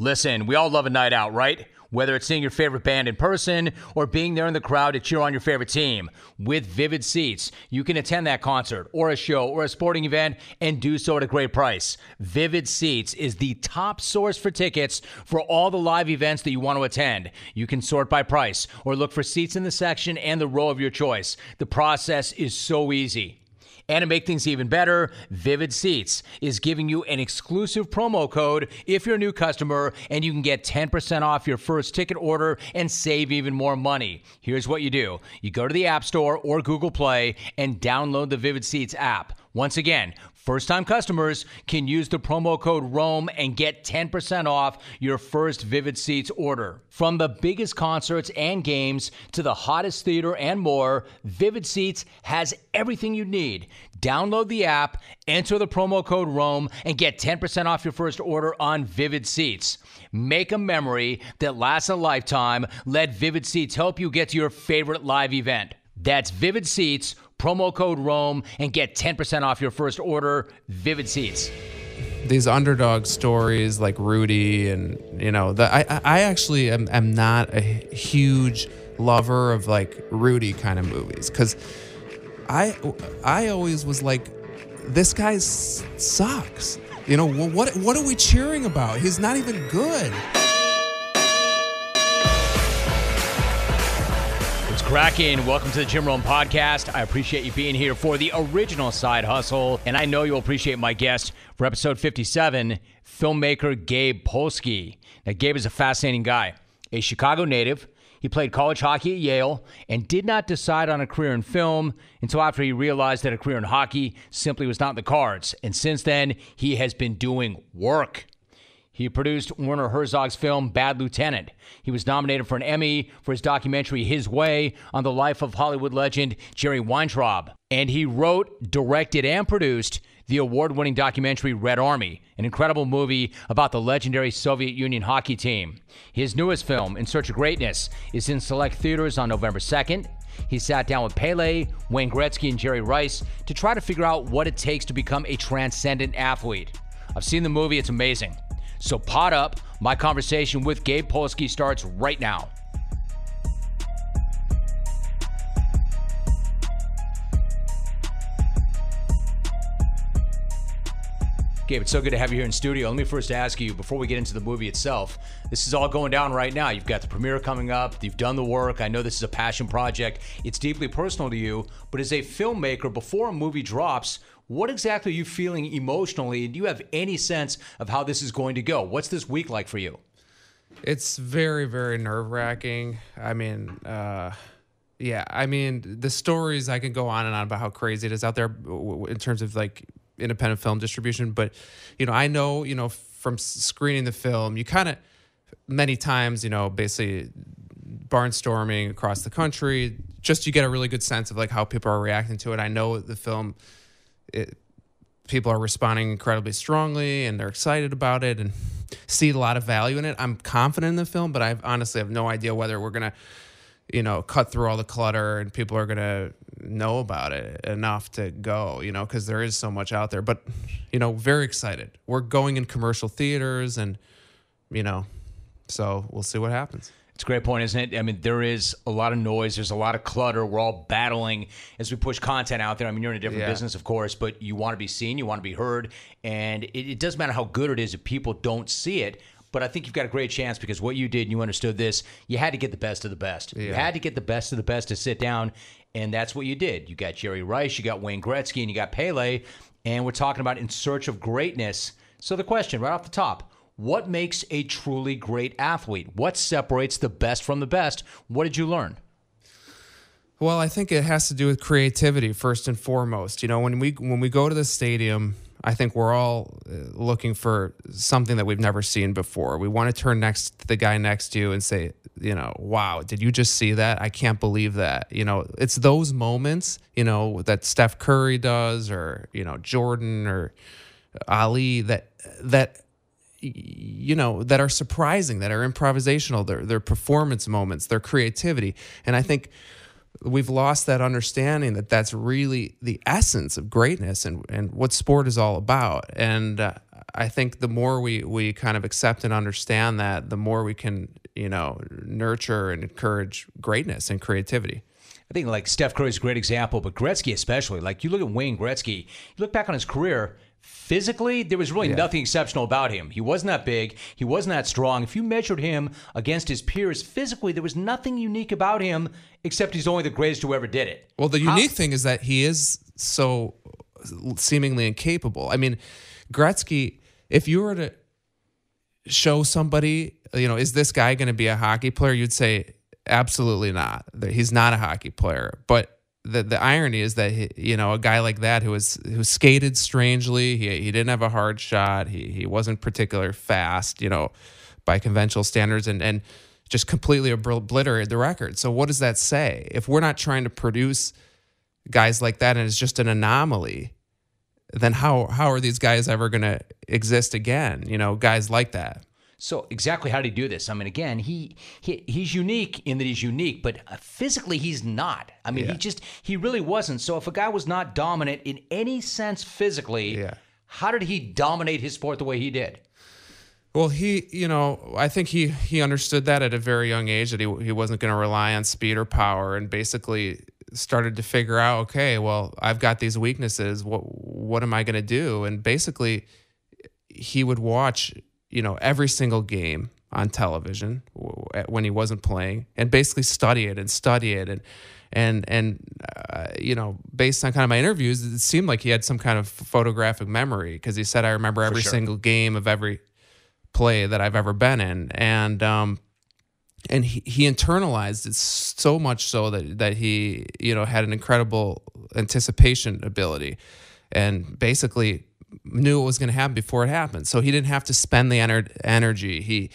Listen, we all love a night out, right? Whether it's seeing your favorite band in person or being there in the crowd to cheer on your favorite team. With Vivid Seats, you can attend that concert or a show or a sporting event and do so at a great price. Vivid Seats is the top source for tickets for all the live events that you want to attend. You can sort by price or look for seats in the section and the row of your choice. The process is so easy. And to make things even better, Vivid Seats is giving you an exclusive promo code if you're a new customer, and you can get 10% off your first ticket order and save even more money. Here's what you do you go to the App Store or Google Play and download the Vivid Seats app. Once again, First time customers can use the promo code ROAM and get 10% off your first Vivid Seats order. From the biggest concerts and games to the hottest theater and more, Vivid Seats has everything you need. Download the app, enter the promo code ROAM, and get 10% off your first order on Vivid Seats. Make a memory that lasts a lifetime. Let Vivid Seats help you get to your favorite live event. That's Vivid Seats promo code ROAM, and get 10% off your first order. Vivid Seats. These underdog stories like Rudy, and you know, the, I I actually am, am not a huge lover of like Rudy kind of movies because I I always was like, this guy sucks. You know what? What are we cheering about? He's not even good. Kraken, welcome to the Jim Rome podcast. I appreciate you being here for the original side hustle, and I know you'll appreciate my guest for episode 57, filmmaker Gabe Polsky. Now, Gabe is a fascinating guy, a Chicago native. He played college hockey at Yale and did not decide on a career in film until after he realized that a career in hockey simply was not in the cards. And since then, he has been doing work. He produced Werner Herzog's film Bad Lieutenant. He was nominated for an Emmy for his documentary His Way on the life of Hollywood legend Jerry Weintraub. And he wrote, directed, and produced the award winning documentary Red Army, an incredible movie about the legendary Soviet Union hockey team. His newest film, In Search of Greatness, is in select theaters on November 2nd. He sat down with Pele, Wayne Gretzky, and Jerry Rice to try to figure out what it takes to become a transcendent athlete. I've seen the movie, it's amazing. So pot up. My conversation with Gabe Polsky starts right now. Gabe, it's so good to have you here in studio. Let me first ask you before we get into the movie itself. This is all going down right now. You've got the premiere coming up. You've done the work. I know this is a passion project. It's deeply personal to you. But as a filmmaker, before a movie drops, what exactly are you feeling emotionally? And do you have any sense of how this is going to go? What's this week like for you? It's very, very nerve wracking. I mean, uh, yeah, I mean, the stories I can go on and on about how crazy it is out there in terms of like independent film distribution. But, you know, I know, you know, from screening the film, you kind of many times, you know, basically barnstorming across the country, just you get a really good sense of like how people are reacting to it. I know the film it, people are responding incredibly strongly and they're excited about it and see a lot of value in it. I'm confident in the film, but I honestly have no idea whether we're gonna, you know, cut through all the clutter and people are gonna know about it enough to go, you know, because there is so much out there. But, you know, very excited. We're going in commercial theaters and, you know, so we'll see what happens. It's a great point, isn't it? I mean, there is a lot of noise. There's a lot of clutter. We're all battling as we push content out there. I mean, you're in a different yeah. business, of course, but you want to be seen, you want to be heard, and it, it doesn't matter how good it is if people don't see it. But I think you've got a great chance because what you did, and you understood this. You had to get the best of the best. Yeah. You had to get the best of the best to sit down, and that's what you did. You got Jerry Rice, you got Wayne Gretzky, and you got Pele, and we're talking about in search of greatness. So the question, right off the top what makes a truly great athlete? What separates the best from the best? What did you learn? Well, I think it has to do with creativity first and foremost. You know, when we when we go to the stadium, I think we're all uh, looking for something that we've never seen before. We want to turn next to the guy next to you and say, you know, wow, did you just see that? I can't believe that. You know, it's those moments, you know, that Steph Curry does or, you know, Jordan or Ali that that you know that are surprising that are improvisational their their performance moments their creativity and i think we've lost that understanding that that's really the essence of greatness and and what sport is all about and uh, I think the more we we kind of accept and understand that, the more we can you know nurture and encourage greatness and creativity. I think like Steph Curry's a great example, but Gretzky especially. Like you look at Wayne Gretzky, you look back on his career. Physically, there was really Yeah. nothing exceptional about him. He wasn't that big. He wasn't that strong. If you measured him against his peers physically, there was nothing unique about him except he's only the greatest who ever did it. Well, the unique thing is that he is so seemingly incapable. I mean, Gretzky, if you were to show somebody, you know, is this guy going to be a hockey player? You'd say absolutely not. He's not a hockey player. But the the irony is that he, you know a guy like that who was who skated strangely, he he didn't have a hard shot. He he wasn't particularly fast, you know, by conventional standards, and and just completely obliterated the record. So what does that say? If we're not trying to produce guys like that and it's just an anomaly, then how how are these guys ever going to exist again? You know, guys like that. So exactly how did he do this? I mean, again, he, he he's unique in that he's unique, but uh, physically he's not. I mean, he just he really wasn't. So if a guy was not dominant in any sense physically, Yeah. how did he dominate his sport the way he did? Well, he, you know, I think he he understood that at a very young age that he he wasn't going to rely on speed or power, and basically started to figure out, okay, well, I've got these weaknesses. What what am I going to do? And basically, he would watch, you know, every single game on television when he wasn't playing, and basically study it and study it and. And and uh, you know, based on kind of my interviews, it seemed like he had some kind of photographic memory because he said, "I remember every sure. single game of every play that I've ever been in, and um, and he, he internalized it so much so that that he you know had an incredible anticipation ability, and basically knew what was going to happen before it happened. So he didn't have to spend the ener- energy. He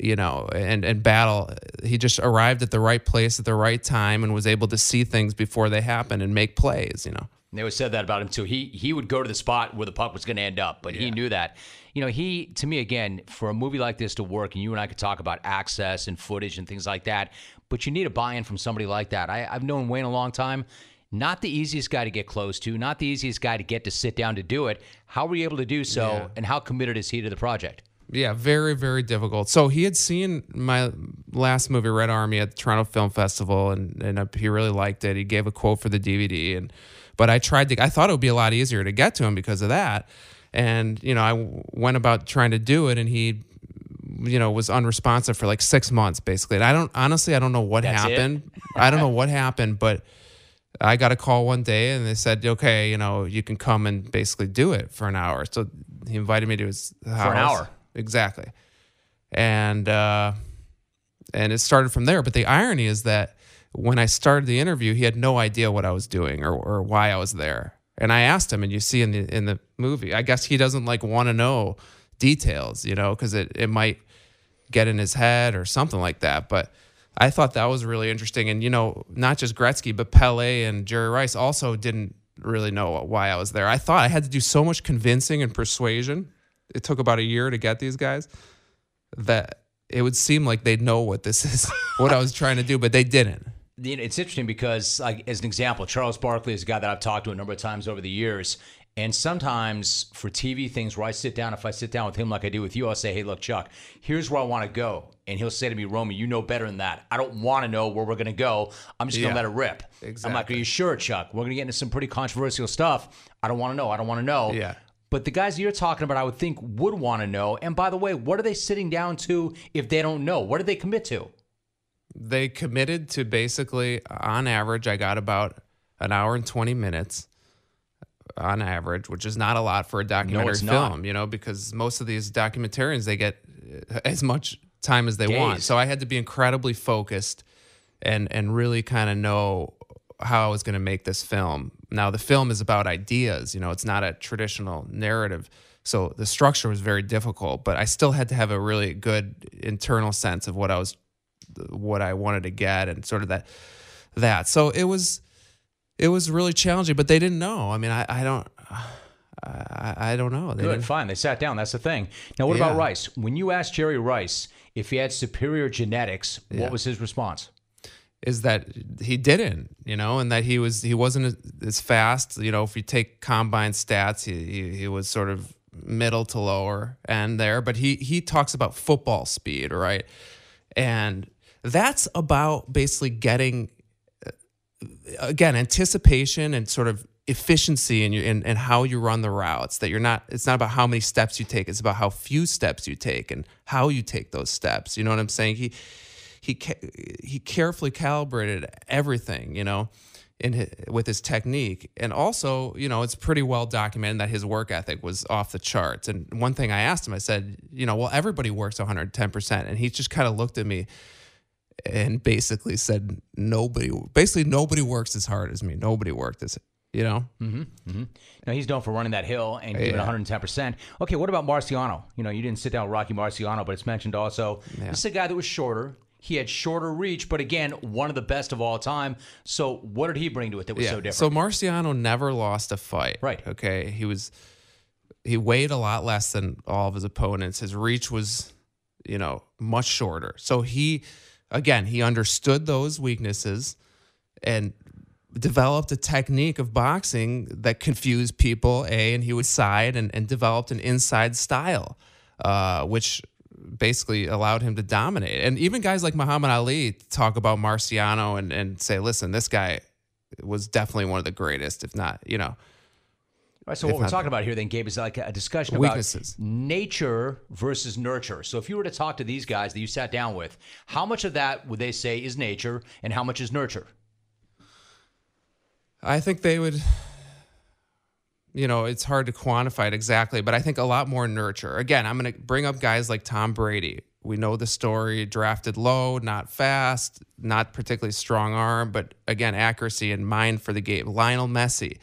you know and and battle he just arrived at the right place at the right time and was able to see things before they happened and make plays you know They always said that about him too. He he would go to the spot where the puck was going to end up, but he knew that. You know, he to me again for a movie like this to work, and you and I could talk about access and footage and things like that. But you need a buy-in from somebody like that. I, I've known Wayne a long time. Not the easiest guy to get close to, not the easiest guy to get to sit down to do it. How were you able to do so, Yeah. and how committed is he to the project? Yeah, very, very difficult. So he had seen my last movie, Red Army, at the Toronto Film Festival, and and he really liked it. He gave a quote for the DVD, and but I tried to. I thought it would be a lot easier to get to him because of that, and you know I went about trying to do it, and he, you know, was unresponsive for like six months basically. And I don't honestly, I don't know what That's happened. I don't know what happened, but. I got a call one day and they said, okay, you know, you can come and basically do it for an hour. So he invited me to his house. For an hour? Exactly. And, uh, and it started from there. But the irony is that when I started the interview, he had no idea what I was doing or, or why I was there. And I asked him, and you see in the in the movie, I guess he doesn't like want to know details, you know, because it, it might get in his head or something like that. But I thought that was really interesting. And, you know, not just Gretzky, but Pele and Jerry Rice also didn't really know why I was there. I thought I had to do so much convincing and persuasion. It took about a year to get these guys that it would seem like they'd know what this is, what I was trying to do, but they didn't. it's interesting because, like, as an example, Charles Barkley is a guy that I've talked to a number of times over the years. And sometimes for TV things where I sit down, if I sit down with him like I do with you, I'll say, hey, look, Chuck, here's where I want to go. And he'll say to me, Romy, you know better than that. I don't want to know where we're going to go. I'm just going Yeah. to let it rip. Exactly. I'm like, are you sure, Chuck? We're going to get into some pretty controversial stuff. I don't want to know. I don't want to know. Yeah. But the guys you're talking about, I would think would want to know. And by the way, what are they sitting down to if they don't know? What do they commit to? they committed to basically on average i got about an hour and 20 minutes on average which is not a lot for a documentary not. film you know because most of these documentarians they get uh, as much time as they want so i had to be incredibly focused and and really kind of know how i was going to make this film now the film is about ideas you know it's not a traditional narrative so the structure was very difficult but i still had to have a really good internal sense of what i was what I wanted to get and sort of that that. So it was it was really challenging, but they didn't know. I mean, I, I don't I, I don't know. They Good, didn't, fine. They sat down. That's the thing. Now, what about Rice? When you asked Jerry Rice if he had superior genetics, Yeah. what was his response? is that he didn't, you know, and that he was he wasn't as- as fast. You know, if you take combine stats, he he, he was sort of middle to lower end there, but he he talks about football speed, right? And that's about basically getting again anticipation and sort of efficiency in, your, in how you run the routes that you're not it's not about how many steps you take it's about how few steps you take and how you take those steps you know what i'm saying? He he he carefully calibrated everything you know in his, with his technique. And also you know it's pretty well documented that his work ethic was off the charts. And one thing i asked him i said you know well everybody works 110% and he just kind of looked at me and basically said nobody basically nobody works as hard as me nobody worked as you know. Mm-hmm, mm-hmm. Now he's known for running that hill and giving 110. percent Okay, what about Marciano? You know, you didn't sit down with Rocky Marciano, but it's mentioned also. Yeah. This is a guy that was shorter. He had shorter reach, but again, one of the best of all time. So, what did he bring to it that was yeah. so different? So, Marciano never lost a fight. Right. Okay. He was he weighed a lot less than all of his opponents. His reach was, you know, much shorter. So he, again, he understood those weaknesses and developed a technique of boxing that confused people, A, and he would side and, and developed an inside style, uh, which basically allowed him to dominate. And even guys like Muhammad Ali talk about Marciano and, and say, listen, this guy was definitely one of the greatest, if not, you know. Right, so what we're talking about here then, Gabe, is like a discussion weaknesses. about nature versus nurture. So if you were to talk to these guys that you sat down with, how much of that would they say is nature and how much is nurture? I think they would you know, it's hard to quantify it exactly, but I think a lot more nurture. Again, I'm going to bring up guys like Tom Brady. We know the story drafted low, not fast, not particularly strong arm, but again, accuracy and mind for the game. Lionel Messi,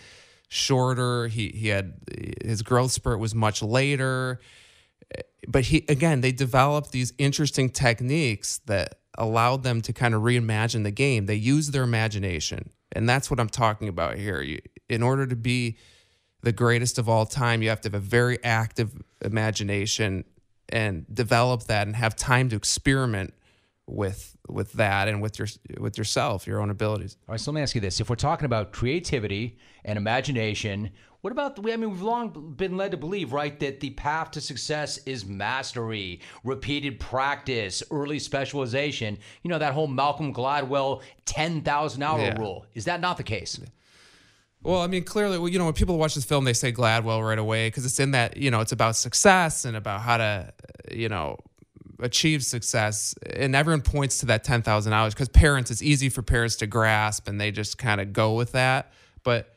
shorter. He, he had his growth spurt was much later. But he, again, they developed these interesting techniques that allowed them to kind of reimagine the game. They used their imagination. And that's what I'm talking about here. You, in order to be the greatest of all time, you have to have a very active imagination and develop that and have time to experiment with with that and with your with yourself, your own abilities. All right, so let me ask you this: If we're talking about creativity and imagination, what about? The, I mean, we've long been led to believe, right, that the path to success is mastery, repeated practice, early specialization. You know that whole Malcolm Gladwell ten thousand hour yeah. rule. Is that not the case? Well, I mean, clearly, you know, when people watch this film, they say Gladwell right away because it's in that, you know, it's about success and about how to, you know, achieve success. And everyone points to that 10,000 hours because parents, it's easy for parents to grasp and they just kind of go with that. But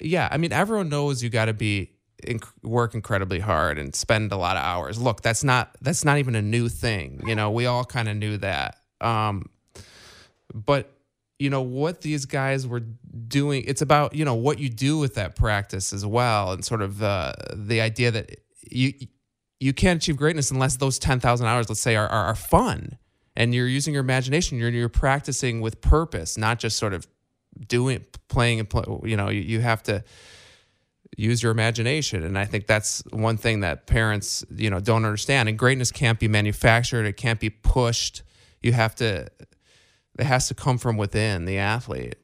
yeah, I mean, everyone knows you got to be inc- work incredibly hard and spend a lot of hours. Look, that's not that's not even a new thing. You know, we all kind of knew that. Um, but you know what these guys were doing. It's about you know what you do with that practice as well, and sort of uh, the idea that you you can't achieve greatness unless those ten thousand hours, let's say, are, are, are fun. And you're using your imagination. You're you're practicing with purpose, not just sort of doing playing and play, you know you, you have to use your imagination. And i think that's one thing that parents you know don't understand. And greatness can't be manufactured it can't be pushed. You have to it has to come from within the athlete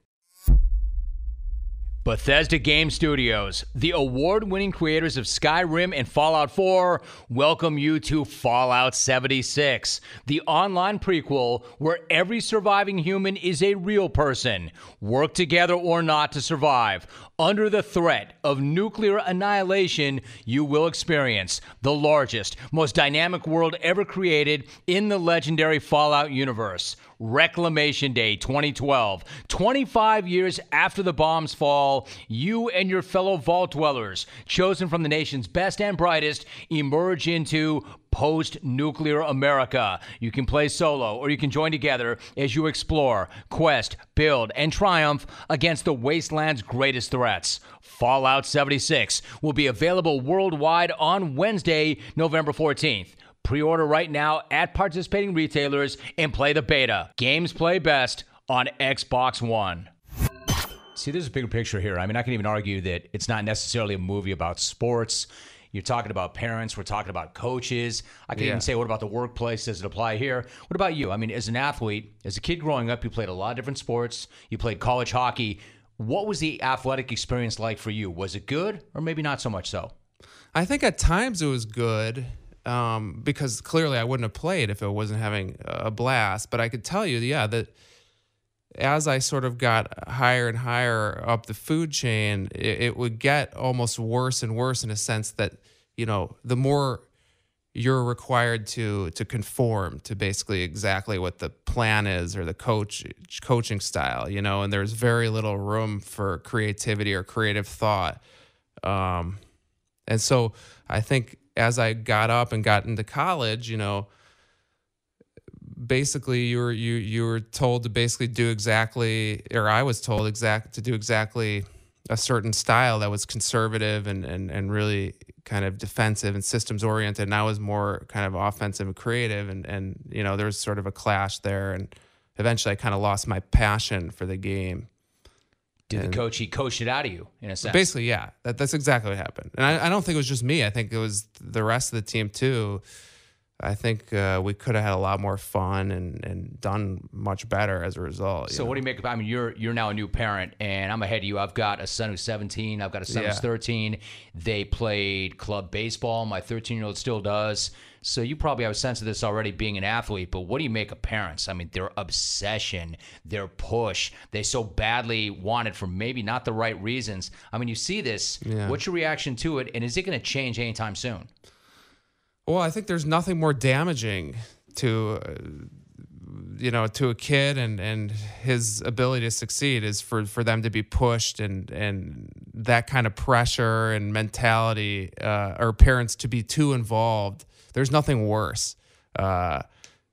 Bethesda Game Studios, the award winning creators of Skyrim and Fallout 4, welcome you to Fallout 76, the online prequel where every surviving human is a real person. Work together or not to survive. Under the threat of nuclear annihilation, you will experience the largest, most dynamic world ever created in the legendary Fallout universe. Reclamation Day 2012. 25 years after the bombs fall, you and your fellow vault dwellers, chosen from the nation's best and brightest, emerge into post nuclear America. You can play solo or you can join together as you explore, quest, build, and triumph against the wasteland's greatest threats. Fallout 76 will be available worldwide on Wednesday, November 14th. Pre order right now at participating retailers and play the beta. Games play best on Xbox One. See, there's a bigger picture here. I mean, I can even argue that it's not necessarily a movie about sports. You're talking about parents. We're talking about coaches. I can yeah. even say, what about the workplace? Does it apply here? What about you? I mean, as an athlete, as a kid growing up, you played a lot of different sports. You played college hockey. What was the athletic experience like for you? Was it good or maybe not so much so? I think at times it was good um, because clearly I wouldn't have played if it wasn't having a blast. But I could tell you, yeah, that as I sort of got higher and higher up the food chain, it, it would get almost worse and worse in a sense that you know the more you're required to to conform to basically exactly what the plan is or the coach coaching style you know and there's very little room for creativity or creative thought. Um, and so i think as i got up and got into college you know basically you were you you were told to basically do exactly or i was told exact to do exactly a certain style that was conservative and and and really kind of defensive and systems oriented and I was more kind of offensive and creative and and you know there was sort of a clash there and eventually I kind of lost my passion for the game. Did and the coach he coached it out of you in a sense? Basically, yeah. That, that's exactly what happened. And I, I don't think it was just me. I think it was the rest of the team too. I think uh, we could have had a lot more fun and, and done much better as a result. So, know? what do you make of? I mean, you're you're now a new parent, and I'm ahead of you. I've got a son who's 17. I've got a son yeah. who's 13. They played club baseball. My 13 year old still does. So you probably have a sense of this already, being an athlete. But what do you make of parents? I mean, their obsession, their push. They so badly want it for maybe not the right reasons. I mean, you see this. Yeah. What's your reaction to it? And is it going to change anytime soon? Well, I think there's nothing more damaging to uh, you know to a kid and and his ability to succeed is for for them to be pushed and and that kind of pressure and mentality uh, or parents to be too involved. There's nothing worse. Uh,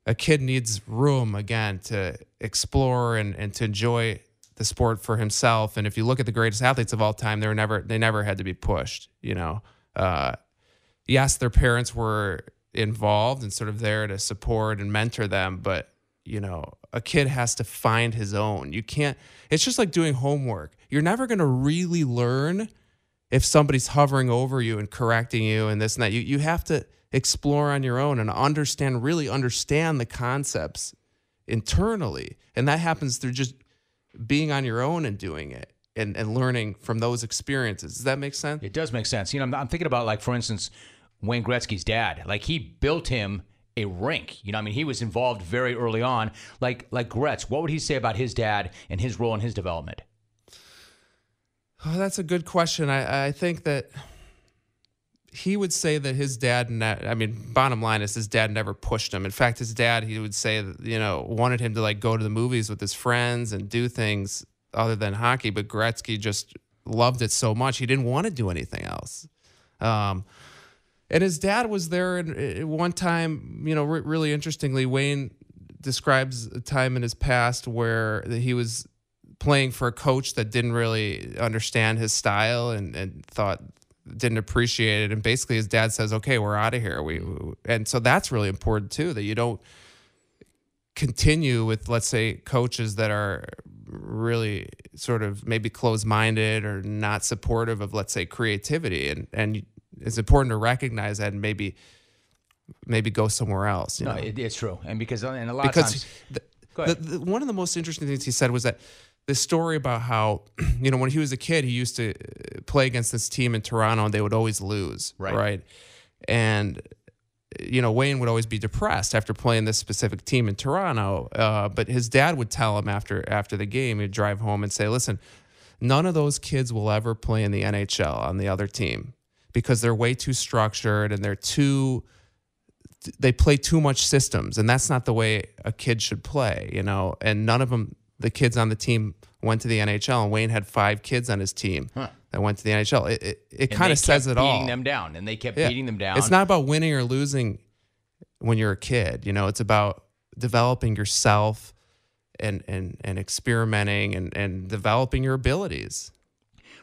a kid needs room again to explore and and to enjoy the sport for himself. And if you look at the greatest athletes of all time, they were never they never had to be pushed. You know. Uh, yes, their parents were involved and sort of there to support and mentor them, but you know, a kid has to find his own. You can't it's just like doing homework. You're never going to really learn if somebody's hovering over you and correcting you and this and that. You you have to explore on your own and understand really understand the concepts internally. And that happens through just being on your own and doing it and, and learning from those experiences. Does that make sense? It does make sense. You know, I'm, I'm thinking about like, for instance, Wayne Gretzky's dad. Like he built him a rink. You know, I mean, he was involved very early on. Like like Gretz, what would he say about his dad and his role in his development? Oh, that's a good question. I, I think that he would say that his dad, ne- I mean, bottom line is his dad never pushed him. In fact, his dad, he would say, you know, wanted him to like go to the movies with his friends and do things other than hockey. But Gretzky just loved it so much he didn't want to do anything else. Um, and his dad was there and one time, you know, re- really interestingly, Wayne describes a time in his past where he was playing for a coach that didn't really understand his style and, and thought didn't appreciate it. And basically his dad says okay we're out of here we and so that's really important too that you don't continue with let's say coaches that are really sort of maybe closed-minded or not supportive of let's say creativity. And and it's important to recognize that and maybe maybe go somewhere else. no, it, it's true, and because and a lot because of times, the, the, the, one of the most interesting things he said was that this story about how you know when he was a kid he used to uh, play against this team in Toronto and they would always lose, right? Right, and you know Wayne would always be depressed after playing this specific team in Toronto, uh, but his dad would tell him after after the game he'd drive home and say, "Listen." None of those kids will ever play in the NHL on the other team because they're way too structured and they're too they play too much systems. And that's not the way a kid should play you know? And none of them the kids on the team went to the NHL and Wayne had five kids on his team huh. that went to the NHL it it, it kind of says it all. beating them down and they kept yeah. beating them down. It's not about winning or losing when you're a kid you know? It's about developing yourself and and and experimenting and and developing your abilities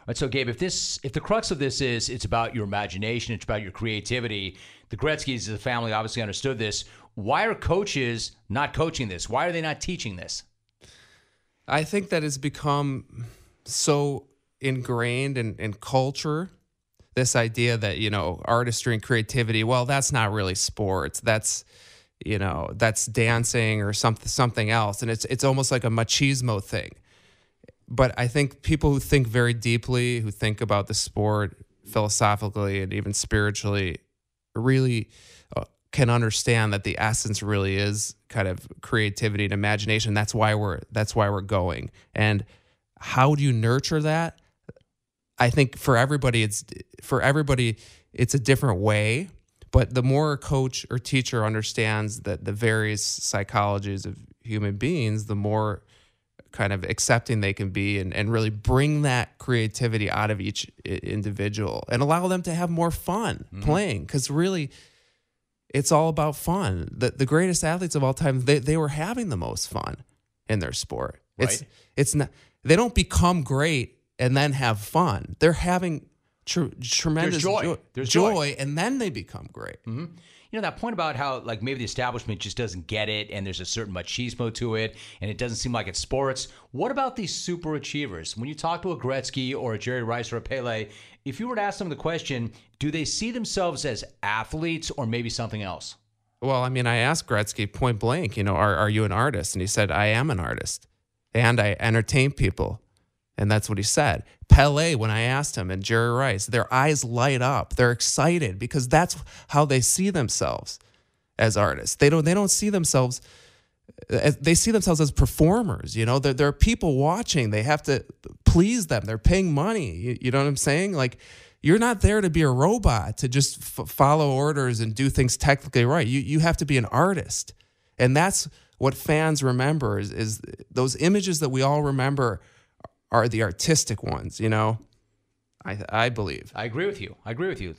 Right, so Gabe, if this, if the crux of this is it's about your imagination, it's about your creativity. The Gretzky's, the family, obviously understood this. Why are coaches not coaching this? Why are they not teaching this? I think that it's become so ingrained in, in culture. This idea that you know artistry and creativity, well, that's not really sports. That's you know that's dancing or something something else, and it's it's almost like a machismo thing but I think people who think very deeply, who think about the sport philosophically and even spiritually really uh, can understand that the essence really is kind of creativity and imagination. That's why we're that's why we're going. And how do you nurture that? I think for everybody it's for everybody it's a different way. But the more a coach or teacher understands that the various psychologies of human beings, the more kind of accepting they can be and, and really bring that creativity out of each individual and allow them to have more fun mm-hmm. playing. Because really, it's all about fun. The, the greatest athletes of all time, they, they were having the most fun in their sport. Right. It's, it's not, they don't become great and then have fun. They're having tr- tremendous There's joy. joy. There's joy. joy. and then they become great. Mm-hmm. You know that point about how like maybe the establishment just doesn't get it, and there's a certain machismo to it, and it doesn't seem like it's sports. What about these super achievers? When you talk to a Gretzky or a Jerry Rice or a Pele, if you were to ask them the question, do they see themselves as athletes or maybe something else? Well, I mean, I asked Gretzky point blank, you know, are, are you an artist? And he said, I am an artist and I entertain people. And that's what he said. Pele, when I asked him, and Jerry Rice, their eyes light up. They're excited because that's how they see themselves as artists. They don't they don't see themselves as, they see themselves as performers. You know, there, there are people watching. They have to please them. They're paying money. You, you know what I'm saying? Like you're not there to be a robot to just f- follow orders and do things technically right. You you have to be an artist, and that's what fans remember is, is those images that we all remember are the artistic ones, you know? I, I believe. I agree with you. I agree with you.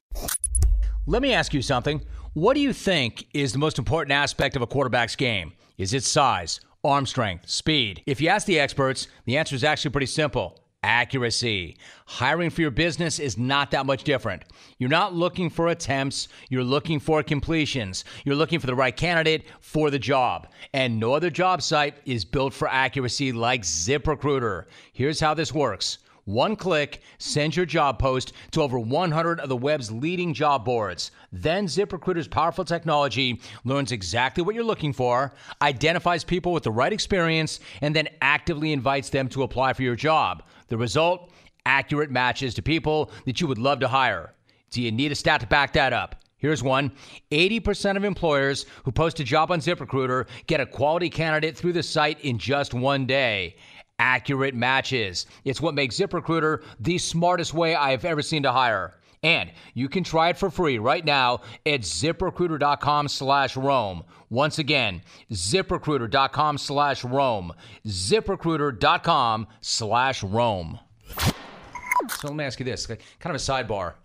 Let me ask you something. What do you think is the most important aspect of a quarterback's game? Is it size, arm strength, speed? If you ask the experts, the answer is actually pretty simple accuracy. Hiring for your business is not that much different. You're not looking for attempts, you're looking for completions. You're looking for the right candidate for the job. And no other job site is built for accuracy like ZipRecruiter. Here's how this works. One click sends your job post to over 100 of the web's leading job boards. Then ZipRecruiter's powerful technology learns exactly what you're looking for, identifies people with the right experience, and then actively invites them to apply for your job. The result? Accurate matches to people that you would love to hire. Do you need a stat to back that up? Here's one 80% of employers who post a job on ZipRecruiter get a quality candidate through the site in just one day. Accurate matches. It's what makes ZipRecruiter the smartest way I have ever seen to hire. And you can try it for free right now at ziprecruiter.com slash Rome. Once again, ziprecruiter.com slash Rome. ziprecruiter.com slash Rome. So let me ask you this kind of a sidebar.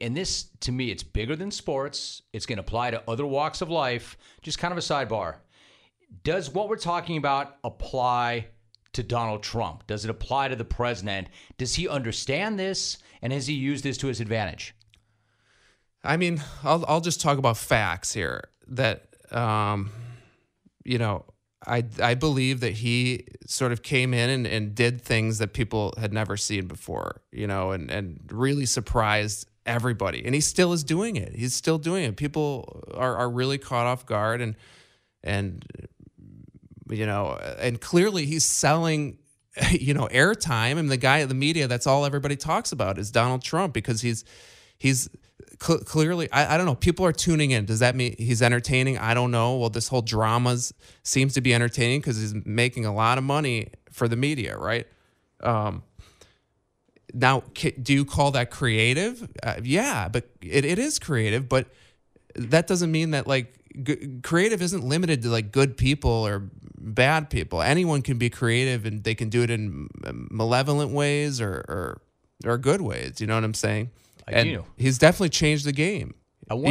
And this, to me, it's bigger than sports. It's going to apply to other walks of life. Just kind of a sidebar. Does what we're talking about apply to Donald Trump? Does it apply to the president? Does he understand this? And has he used this to his advantage? I mean, I'll, I'll just talk about facts here. That, um, you know, I, I believe that he sort of came in and, and did things that people had never seen before, you know, and, and really surprised everybody. And he still is doing it. He's still doing it. People are, are really caught off guard and, and, you know, and clearly he's selling you know airtime. And the guy at the media that's all everybody talks about is donald trump because he's he's cl- clearly I, I don't know. People are tuning in. Does that mean he's entertaining? I don't know. Well this whole dramas seems to be entertaining because he's making a lot of money for the media right? Um, now do you call that creative? Uh, yeah but it, it is creative but that doesn't mean that like g- creative isn't limited to like good people or bad people. Anyone can be creative and they can do it in malevolent ways or or, or good ways. You know what I'm saying? I and do. He's definitely changed the game.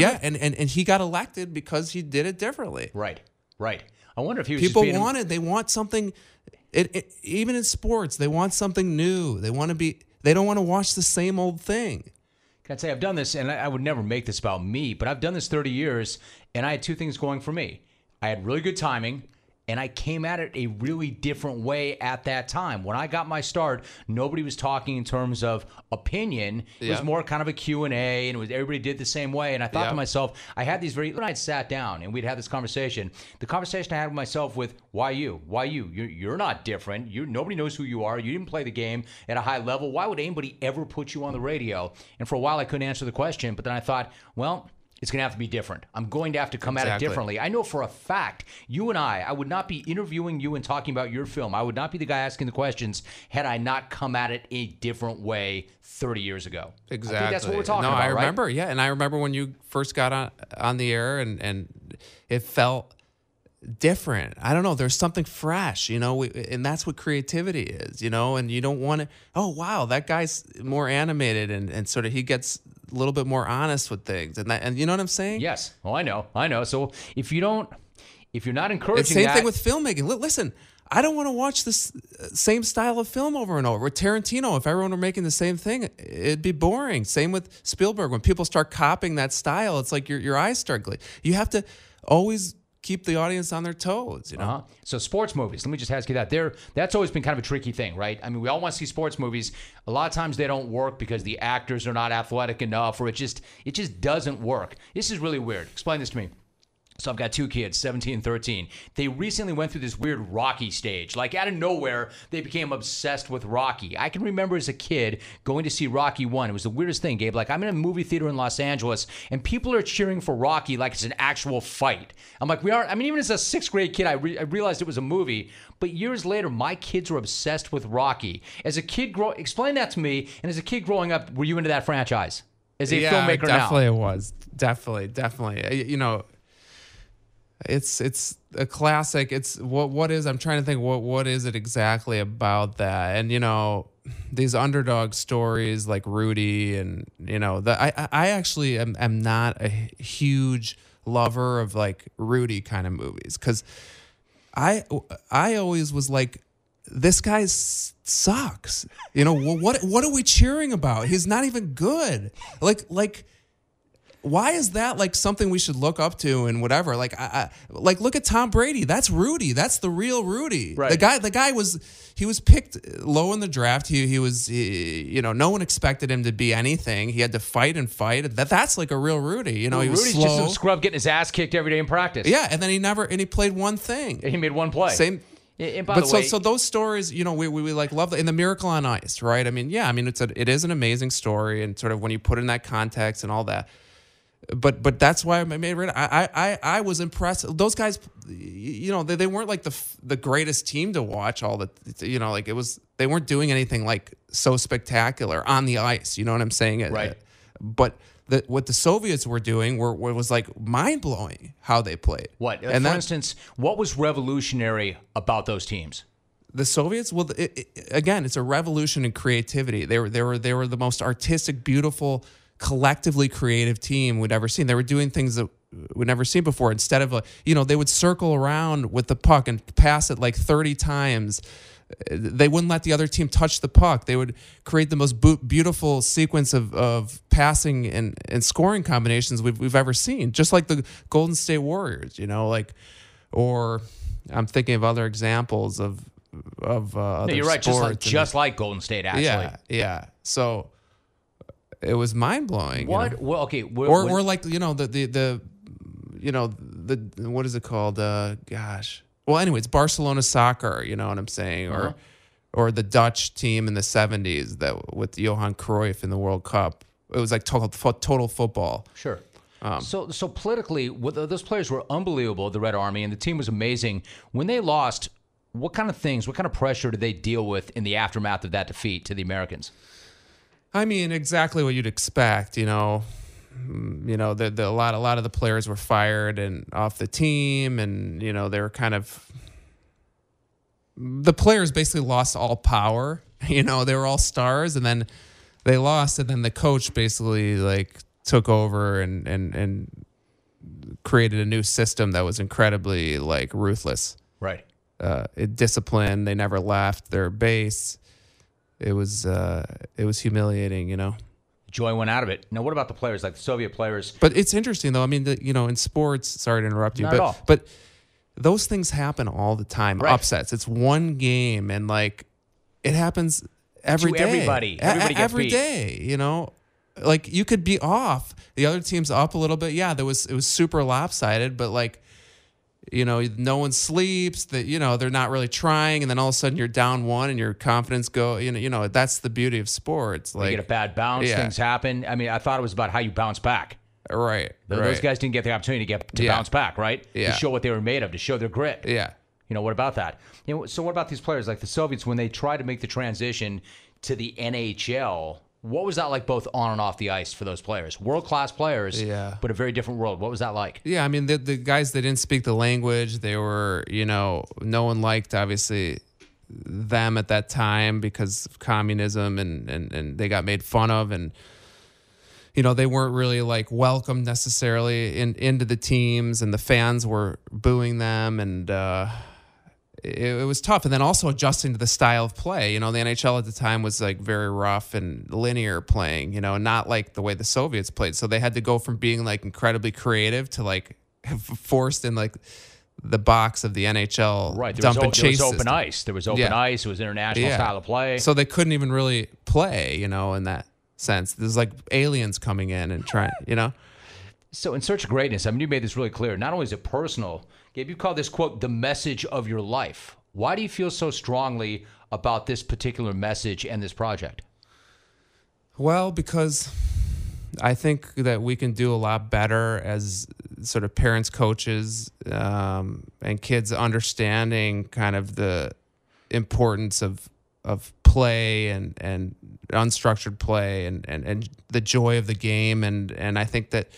yeah, and, and and he got elected because he did it differently. Right, right. I wonder if he was people wanted. They want something. It, it, even in sports, they want something new. They want to be. They don't want to watch the same old thing. Can I say I've done this, and I would never make this about me, but I've done this 30 years, and I had two things going for me. I had really good timing, and I came at it a really different way at that time. When I got my start, nobody was talking in terms of opinion. It Yeah. was more kind of a Q&A and it was everybody did the same way and I thought Yeah. to myself, I had these very when I sat down and we'd have this conversation. The conversation I had with myself with why you? Why you? You're, you're not different. You nobody knows who you are. You didn't play the game at a high level. Why would anybody ever put you on the radio? And for a while I couldn't answer the question, but then I thought, well, it's going to have to be different. I'm going to have to come at it differently. I know for a fact, you and I, I would not be interviewing you and talking about your film. I would not be the guy asking the questions had I not come at it a different way 30 years ago. Exactly. I think that's what we're talking no, about, No, I right? remember. Yeah, and I remember when you first got on on the air, and and it felt different. I don't know. There's something fresh, you know, and that's what creativity is, you know. And you don't want to. Oh wow, that guy's more animated, and and sort of he gets a little bit more honest with things, and that, and you know what I'm saying? Yes. Well, I know. I know. So if you don't, if you're not encouraging It's same that, thing with filmmaking. Li- Listen, I don't want to watch this uh, same style of film over and over. With Tarantino, if everyone were making the same thing, it'd be boring. Same with Spielberg. When people start copying that style, it's like your your eyes start gla- You have to always keep the audience on their toes. You know. Uh-huh. So sports movies. Let me just ask you that. There, that's always been kind of a tricky thing, right? I mean, we all want to see sports movies. A lot of times they don't work because the actors are not athletic enough, or it just it just doesn't work. This is really weird. Explain this to me. So I've got two kids, 17 and 13. They recently went through this weird Rocky stage. Like out of nowhere, they became obsessed with Rocky. I can remember as a kid going to see Rocky 1. It was the weirdest thing, Gabe. Like I'm in a movie theater in Los Angeles and people are cheering for Rocky like it's an actual fight. I'm like, we aren't. I mean, even as a sixth grade kid, I, re- I realized it was a movie. But years later, my kids were obsessed with Rocky. As a kid, grow explain that to me. And as a kid growing up, were you into that franchise? As a filmmaker definitely now? it was. Definitely, definitely. Uh, You know, it's it's a classic. It's what what is I'm trying to think what what is it exactly about that? And you know, these underdog stories like Rudy and you know, the I I- actually am am not a huge lover of like Rudy kind of movies cuz I I always was like this guy sucks. You know, what what are we cheering about? He's not even good. Like like why is that like something we should look up to and whatever? Like, I, I like look at Tom Brady. That's Rudy. That's the real Rudy. Right. The guy. The guy was he was picked low in the draft. He he was he, you know no one expected him to be anything. He had to fight and fight. That that's like a real Rudy. You know he was Rudy's slow. just some scrub getting his ass kicked every day in practice. yeah, and then he never and he played one thing. He made one play. Same. And- And by but the so way, so those stories, you know, we, we, we like love the, in the Miracle on Ice, right? I mean, yeah, I mean it's a it is an amazing story, and sort of when you put in that context and all that. But but that's why I made it. I I I was impressed. Those guys, you know, they, they weren't like the the greatest team to watch. All the you know, like it was they weren't doing anything like so spectacular on the ice. You know what I'm saying? Uh, right. But the, what the Soviets were doing were, were was like mind blowing how they played. what? Uh, and for that- instance, what was revolutionary about those teams? the Soviets, well, it, it, again, it's a revolution in creativity. They were they were they were the most artistic, beautiful, collectively creative team we'd ever seen. They were doing things that we'd never seen before. Instead of a, you know, they would circle around with the puck and pass it like thirty times. They wouldn't let the other team touch the puck. They would create the most beautiful sequence of, of passing and, and scoring combinations we've, we've ever seen, just like the Golden State Warriors, you know, like, or I'm thinking of other examples of of uh, other No, you're right. Just like, just like Golden State, actually. yeah, yeah. So it was mind blowing. What? Well, okay. Or, or like you know the the the you know the what is it called? Uh, gosh. Well, anyway, it's Barcelona soccer. You know what I'm saying? Or Uh-huh. or the Dutch team in the '70s that with Johan Cruyff in the World Cup. It was like total total football. Sure. Um, so, so politically, those players were unbelievable. The Red Army and the team was amazing. When they lost, what kind of things, what kind of pressure did they deal with in the aftermath of that defeat to the Americans? I mean, exactly what you'd expect. You know, Mm, you know, the, the, a lot a lot of the players were fired and off the team, and you know they were kind of the players basically lost all power. You know, they were all stars, and then they lost, and then the coach basically like took over and and and created a new system that was incredibly like ruthless Right. uh, it disciplined. They never left their base. It was uh, it was humiliating, you know. Joy went out of it. Now, what about the players, like the Soviet players? But it's interesting though. I mean, the, you know, in sports. Sorry to interrupt you, Not but but those things happen all the time. Right. Upsets. It's one game, and like it happens every To day. everybody. Everybody gets every day, You know, like you could be off. The other team's up a little bit. Yeah, there was it was super lopsided, but like. You know, no one sleeps. That you know they're not really trying, and then all of a sudden you're down one, and your confidence go. You know, you know that's the beauty of sports. like You get a bad bounce, yeah. things happen. I mean, I thought it was about how you bounce back. right, Th- right. Those guys didn't get the opportunity to get to Yeah. bounce back, right? Yeah. To show what they were made of, to show their grit. Yeah. You know, what about that? You know, so what about these players like the Soviets when they try to make the transition to the NHL? What was that like both on and off the ice for those players? World class players, Yeah. but a very different world. What was that like? Yeah, I mean the the guys that didn't speak the language, they were, you know, no one liked obviously them at that time because of communism and and and they got made fun of and you know, they weren't really like welcomed necessarily in into the teams and the fans were booing them and uh it, it was tough. And then also adjusting to the style of play. You know, the NHL at the time was like very rough and linear playing, you know, not like the way the Soviets played. So they had to go from being like incredibly creative to like forced in like the box of the NHL Right. There, dump was, and there was open system. ice. There was open Yeah. ice. It was international Yeah. style of play. So they couldn't even really play, you know, in that sense. There's like aliens coming in and trying, you know. So, in search of greatness, I mean, you made this really clear. Not only is it personal, Gabe, you call this quote the message of your life. Why do you feel so strongly about this particular message and this project? Well, because I think that we can do a lot better as sort of parents, coaches, um, and kids understanding kind of the importance of of play and and unstructured play and and, and the joy of the game and and I think that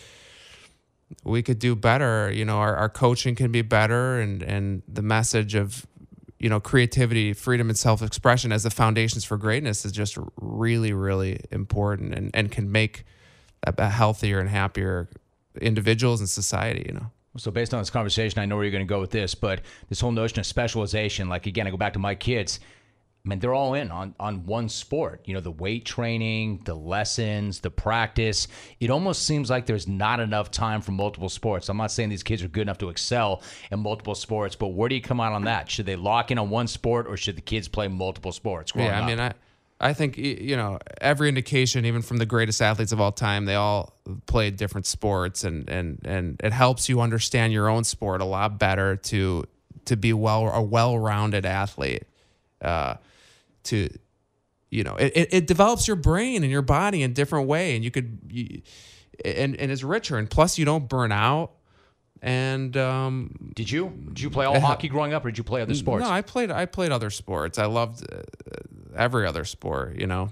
we could do better you know our, our coaching can be better and and the message of you know creativity freedom and self-expression as the foundations for greatness is just really really important and and can make a, a healthier and happier individuals and society you know So, based on this conversation, I know where you're going to go with this, but this whole notion of specialization, like again, I go back to my kids. I mean, they're all in on on one sport. You know, the weight training, the lessons, the practice. It almost seems like there's not enough time for multiple sports. I'm not saying these kids are good enough to excel in multiple sports, but where do you come out on that? Should they lock in on one sport, or should the kids play multiple sports? yeah i up? mean i I think you know every indication, even from the greatest athletes of all time, they all played different sports, and and and it helps you understand your own sport a lot better to to be well a well-rounded athlete. Uh, to you know, it, it, it develops your brain and your body in a different way, and you could you, and and it's richer, and plus you don't burn out. And um, did you did you play all hockey growing up, or did you play other sports? no, I played I played other sports. I loved uh, every other sport. You know,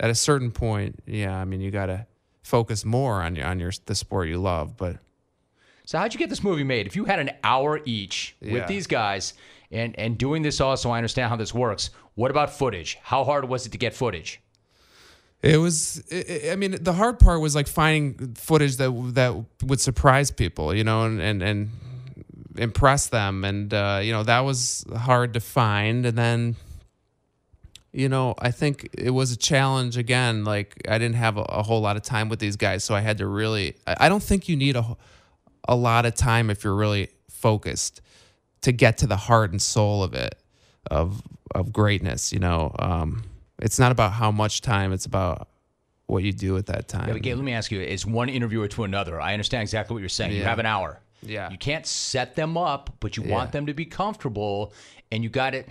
at a certain point, yeah. I mean, you got to focus more on your on your the sport you love. But So how'd you get this movie made? If you had an hour each with Yeah. these guys and and doing this also, I understand how this works. What about footage? How hard was it to get footage? it was. i I mean, the hard part was like finding footage that that would surprise people. You know, and and, and impress them, and uh, you know that was hard to find. And then. You know, I think it was a challenge again. Like I didn't have a, a whole lot of time with these guys, so I had to really. I, I don't think you need a a lot of time if you're really focused to get to the heart and soul of it of of greatness you know um it's not about how much time it's about what you do at that time Yeah, but Gabe, let me ask you: Is one interviewer to another? I understand exactly what you're saying. You have an hour. Yeah. You can't set them up, but you want them to be comfortable, and you got it.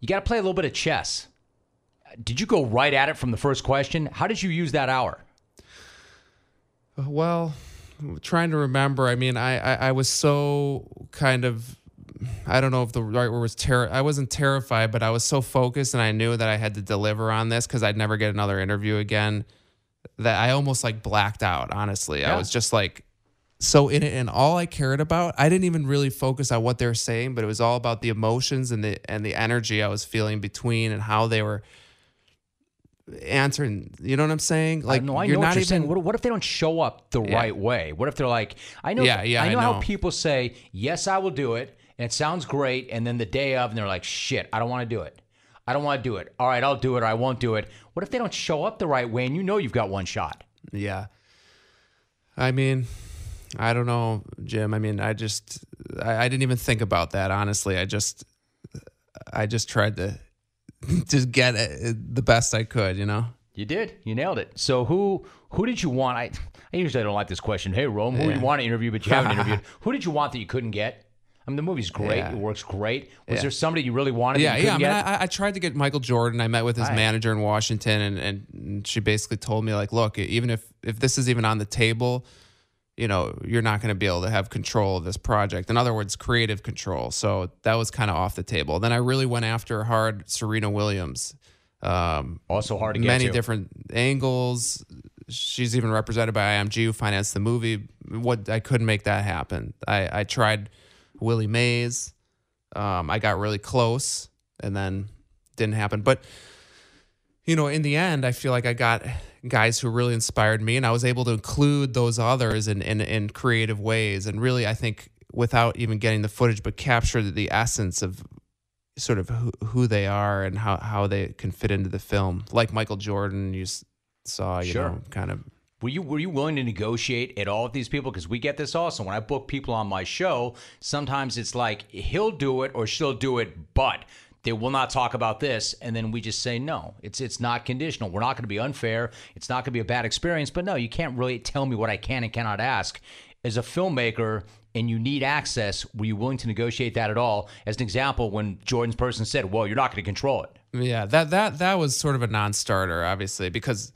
You got to play a little bit of chess. Did you go right at it from the first question? How did you use that hour? well trying to remember i mean i i, I was so kind of I don't know if the right word was terror. I wasn't terrified, but I was so focused, and I knew that I had to deliver on this because I'd never get another interview again. That I almost like blacked out. Honestly, I was just like so in it, and all I cared about. I didn't even really focus on what they were saying, but it was all about the emotions and the and the energy I was feeling between and how they were answering. You know what I'm saying? Like, no, I you're know what not you're even- saying. What, what if they don't show up the Yeah. right way? What if they're like, I know, Yeah, yeah, I I know how know. people say, yes, I will do it, and it sounds great, and then the day of, and they're like, shit, I don't want to do it. I don't want to do it. All right, I'll do it, or I won't do it. What if they don't show up the right way, and you know you've got one shot? Yeah. I mean, I don't know, Jim. I mean, I just I, I didn't even think about that. Honestly, I just I just tried to just get it the best I could. You know. You did. You nailed it. So who who did you want? I I usually don't like this question. Hey Rome, who do you want to interview but you haven't interviewed? Who did you want that you couldn't get? I mean, the movie's great. Yeah. It works great. Was Yeah. there somebody you really wanted? Yeah, yeah. I mean? I, I tried to get Michael Jordan. I met with his Right. manager in Washington, and, and she basically told me like, look, even if if this is even on the table, you know, you're not going to be able to have control of this project. In other words, creative control. So that was kind of off the table. Then I really went after hard Serena Williams. Um, also hard to get many to. different angles. She's even represented by IMG, who financed the movie. What I couldn't make that happen. I, I tried Willie Mays. Um, I got really close, and then didn't happen. But you know, in the end, I feel like I got guys who really inspired me, and I was able to include those others in in, in creative ways. And really, I think without even getting the footage, but capture the essence of sort of who, who they are and how, how they can fit into the film. Like Michael Jordan, you saw, you Sure. know, kind of. Were you were you willing to negotiate at all with these people? Because we get this also. When I book people on my show, sometimes it's like he'll do it or she'll do it, but they will not talk about this, and then we just say no. It's it's not conditional. We're not going to be unfair. It's not going to be a bad experience. But no, you can't really tell me what I can and cannot ask. As a filmmaker, and you need access, were you willing to negotiate that at all? As an example, when Jordan's person said, "Well, you're not going to control it." Yeah, that that that was sort of a non-starter, obviously, because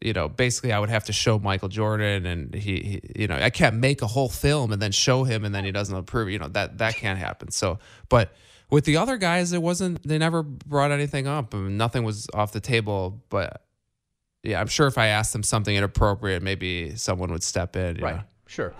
you know, basically, I would have to show Michael Jordan, and he, he, you know, I can't make a whole film and then show him, and then he doesn't approve. You know, that that can't happen. So, but with the other guys, it wasn't. They never brought anything up. I mean, nothing was off the table. But yeah, I'm sure if I asked them something inappropriate, maybe someone would step in. you Right. know. Sure.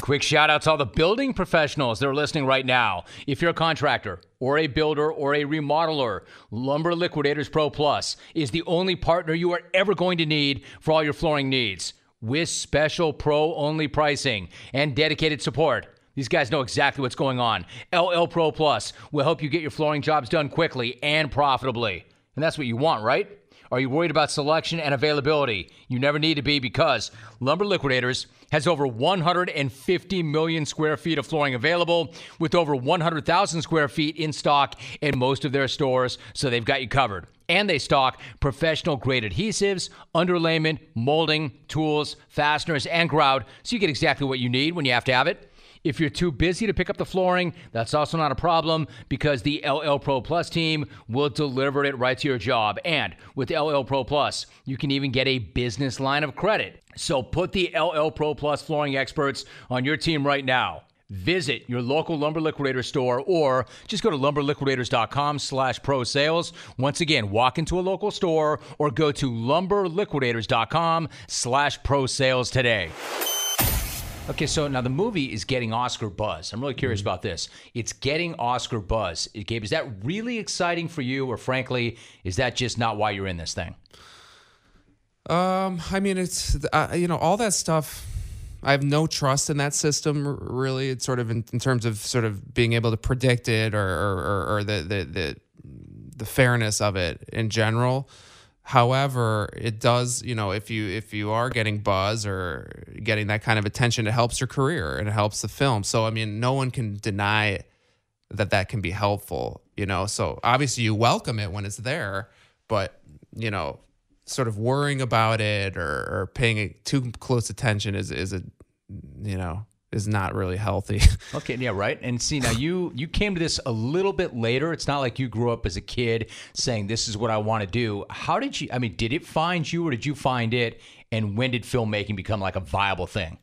Quick shout out to all the building professionals that are listening right now. If you're a contractor or a builder or a remodeler, Lumber Liquidators Pro Plus is the only partner you are ever going to need for all your flooring needs. With special pro only pricing and dedicated support. These guys know exactly what's going on. LL Pro Plus will help you get your flooring jobs done quickly and profitably. And that's what you want, right? Are you worried about selection and availability? You never need to be because Lumber Liquidators has over 150 million square feet of flooring available with over 100,000 square feet in stock in most of their stores, so they've got you covered. And they stock professional grade adhesives, underlayment, molding, tools, fasteners, and grout, so you get exactly what you need when you have to have it. If you're too busy to pick up the flooring, that's also not a problem because the LL Pro Plus team will deliver it right to your job. And with LL Pro Plus, you can even get a business line of credit. So put the LL Pro Plus flooring experts on your team right now. Visit your local Lumber Liquidator store or just go to lumberliquidators.com slash pro sales. Once again, walk into a local store or go to lumberliquidators.com slash pro sales today. Okay, so now the movie is getting Oscar buzz. I'm really curious about this. It's getting Oscar buzz. Gabe, is that really exciting for you, or frankly, is that just not why you're in this thing? Um, I mean, it's uh, you know all that stuff. I have no trust in that system. Really, it's sort of in, in terms of sort of being able to predict it or or, or, or the, the the the fairness of it in general. However, it does, you know, if you if you are getting buzz or getting that kind of attention, it helps your career and it helps the film. So I mean, no one can deny that that can be helpful, you know. So obviously you welcome it when it's there, but you know, sort of worrying about it or, or paying too close attention is is a you know is not really healthy. Okay, yeah, right. And see, now you you came to this a little bit later. It's not like you grew up as a kid saying this is what I want to do. How did you? I mean, did it find you, or did you find it? And when did filmmaking become like a viable thing?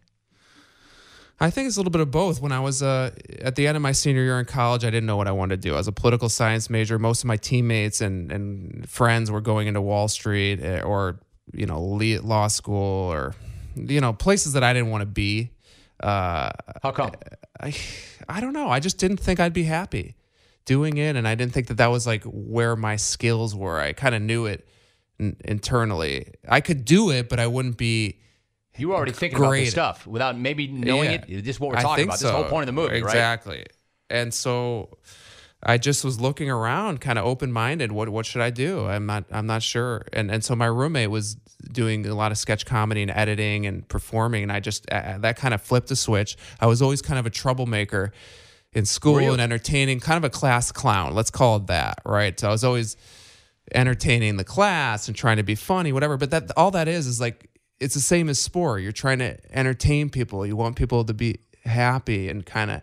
I think it's a little bit of both. When I was uh, at the end of my senior year in college, I didn't know what I wanted to do. I was a political science major. Most of my teammates and, and friends were going into Wall Street eh, or you know law school or you know places that I didn't want to be. Uh, How come? I I don't know. I just didn't think I'd be happy doing it, and I didn't think that that was like where my skills were. I kind of knew it in- internally. I could do it, but I wouldn't be. You were already thinking about this stuff without maybe knowing Yeah. it. This is what we're talking about. This whole point of the movie, right? exactly. And so, I just was looking around, kind of open minded. What what should I do? I'm not I'm not sure. And and so my roommate was doing a lot of sketch comedy and editing and performing, and I just uh, that kind of flipped a switch. I was always kind of a troublemaker in school and entertaining, kind of a class clown. Let's call it that, right? So I was always entertaining the class and trying to be funny, whatever. But that all that is is like it's the same as sport. You're trying to entertain people. You want people to be happy and kind of